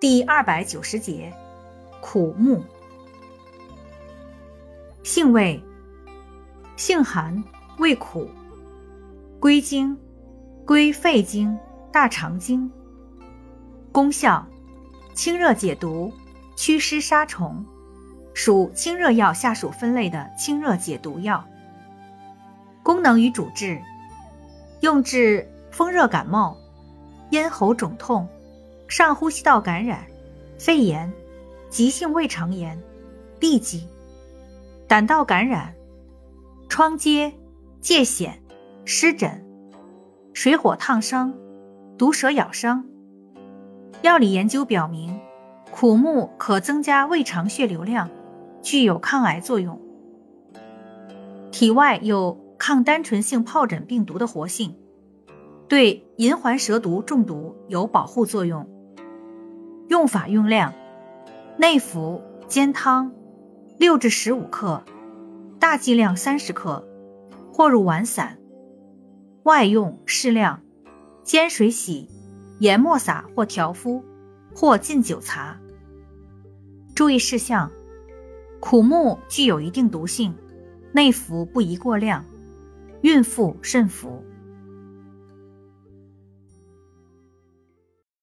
第二百九十节，苦木。性味：性寒，味苦。归经：归肺经、大肠经。功效：清热解毒，祛湿杀虫，属清热药下属分类的清热解毒药。功能与主治：用治风热感冒、咽喉肿痛、上呼吸道感染、肺炎、急性胃肠炎、痢疾。胆道感染、疮疖、疥癣、湿疹、水火烫伤、毒蛇咬伤。药理研究表明，苦木可增加胃肠血流量，具有抗癌作用。体外有抗单纯性疱疹病毒的活性，对银环蛇毒中毒有保护作用。用法用量：内服煎汤。六至十五克，大剂量三十克，或入丸散；外用适量，煎水洗，研末撒或调敷，或浸酒茶。注意事项：苦木具有一定毒性，内服不宜过量，孕妇慎服。